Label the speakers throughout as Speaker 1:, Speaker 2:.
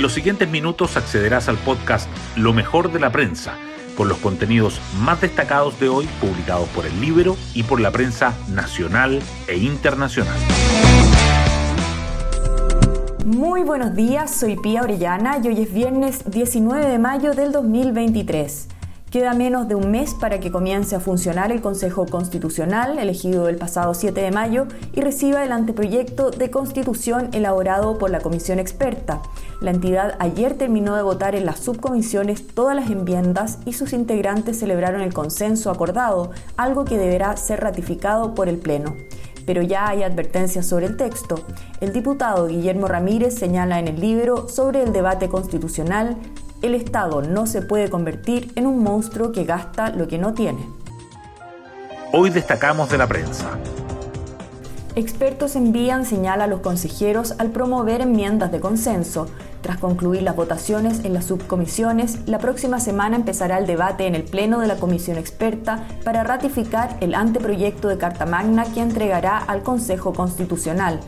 Speaker 1: En los siguientes minutos accederás al podcast Lo mejor de la prensa, con los contenidos más destacados de hoy publicados por el libro y por la prensa nacional e internacional.
Speaker 2: Muy buenos días, soy Pía Orellana y hoy es viernes 19 de mayo del 2023. Queda menos de un mes para que comience a funcionar el Consejo Constitucional, elegido el pasado 7 de mayo, y reciba el anteproyecto de constitución elaborado por la Comisión Experta. La entidad ayer terminó de votar en las subcomisiones todas las enmiendas y sus integrantes celebraron el consenso acordado, algo que deberá ser ratificado por el Pleno pero ya hay advertencias sobre el texto. El diputado Guillermo Ramírez señala en el libro sobre el debate constitucional el Estado no se puede convertir en un monstruo que gasta lo que no tiene.
Speaker 1: Hoy destacamos de la prensa.
Speaker 2: Expertos envían señal a los consejeros al promover enmiendas de consenso. Tras concluir las votaciones en las subcomisiones, la próxima semana empezará el debate en el Pleno de la Comisión Experta para ratificar el anteproyecto de Carta Magna que entregará al Consejo Constitucional.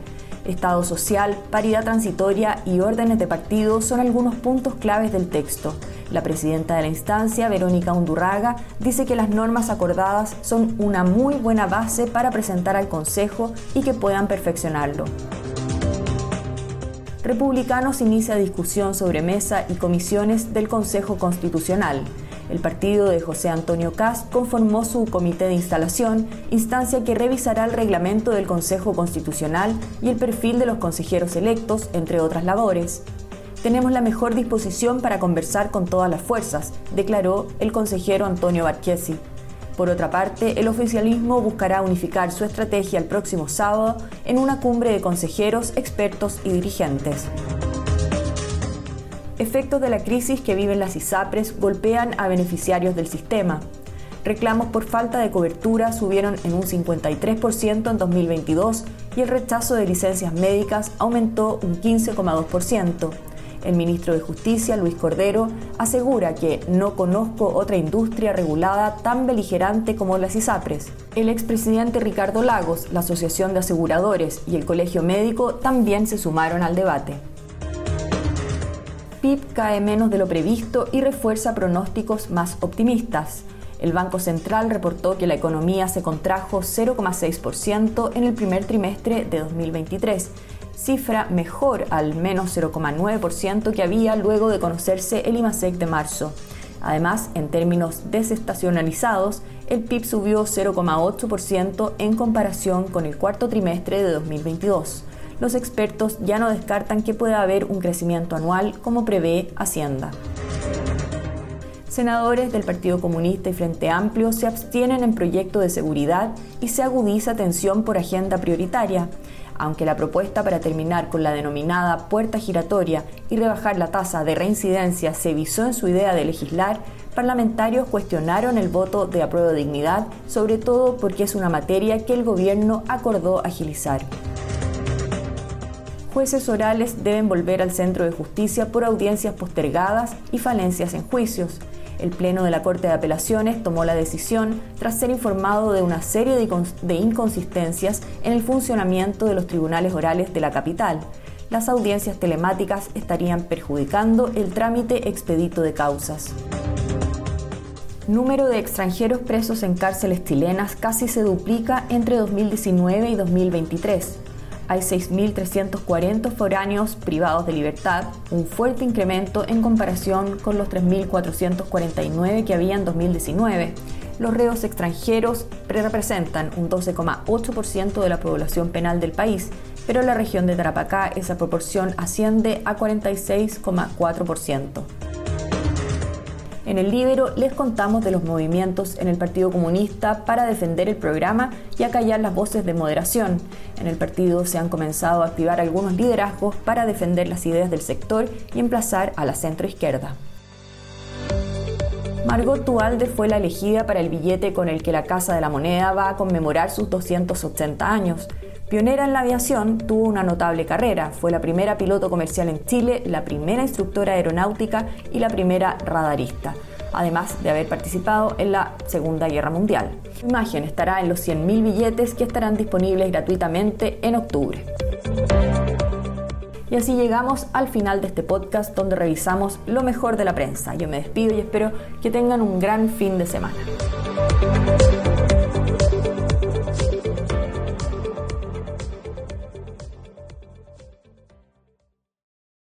Speaker 2: Estado social, paridad transitoria y órdenes de partido son algunos puntos claves del texto. La presidenta de la instancia, Verónica Undurraga, dice que las normas acordadas son una muy buena base para presentar al Consejo y que puedan perfeccionarlo. Republicanos inicia discusión sobre mesa y comisiones del Consejo Constitucional. El partido de José Antonio Cast conformó su comité de instalación, instancia que revisará el reglamento del Consejo Constitucional y el perfil de los consejeros electos, entre otras labores. Tenemos la mejor disposición para conversar con todas las fuerzas, declaró el consejero Antonio Barchesi. Por otra parte, el oficialismo buscará unificar su estrategia el próximo sábado en una cumbre de consejeros, expertos y dirigentes. Efectos de la crisis que viven las ISAPRES golpean a beneficiarios del sistema. Reclamos por falta de cobertura subieron en un 53% en 2022 y el rechazo de licencias médicas aumentó un 15,2%. El ministro de Justicia, Luis Cordero, asegura que no conozco otra industria regulada tan beligerante como las ISAPRES. El expresidente Ricardo Lagos, la Asociación de Aseguradores y el Colegio Médico también se sumaron al debate. PIB cae menos de lo previsto y refuerza pronósticos más optimistas. El Banco Central reportó que la economía se contrajo 0,6% en el primer trimestre de 2023, cifra mejor al menos 0,9% que había luego de conocerse el IMASEC de marzo. Además, en términos desestacionalizados, el PIB subió 0,8% en comparación con el cuarto trimestre de 2022 los expertos ya no descartan que pueda haber un crecimiento anual como prevé Hacienda. Senadores del Partido Comunista y Frente Amplio se abstienen en proyecto de seguridad y se agudiza tensión por agenda prioritaria. Aunque la propuesta para terminar con la denominada puerta giratoria y rebajar la tasa de reincidencia se visó en su idea de legislar, parlamentarios cuestionaron el voto de apruebo de dignidad, sobre todo porque es una materia que el gobierno acordó agilizar jueces orales deben volver al centro de justicia por audiencias postergadas y falencias en juicios. El Pleno de la Corte de Apelaciones tomó la decisión tras ser informado de una serie de, inconsistencias en el funcionamiento de los tribunales orales de la capital. Las audiencias telemáticas estarían perjudicando el trámite expedito de causas. Número de extranjeros presos en cárceles chilenas casi se duplica entre 2019 y 2023 hay 6.340 foráneos privados de libertad, un fuerte incremento en comparación con los 3.449 que había en 2019. Los reos extranjeros representan un 12,8% de la población penal del país, pero en la región de Tarapacá esa proporción asciende a 46,4%. En el libro les contamos de los movimientos en el Partido Comunista para defender el programa y acallar las voces de moderación. En el partido se han comenzado a activar algunos liderazgos para defender las ideas del sector y emplazar a la centroizquierda. Margot Tualde fue la elegida para el billete con el que la Casa de la Moneda va a conmemorar sus 280 años. Pionera en la aviación, tuvo una notable carrera. Fue la primera piloto comercial en Chile, la primera instructora aeronáutica y la primera radarista, además de haber participado en la Segunda Guerra Mundial. Su imagen estará en los 100.000 billetes que estarán disponibles gratuitamente en octubre. Y así llegamos al final de este podcast donde revisamos lo mejor de la prensa. Yo me despido y espero que tengan un gran fin de semana.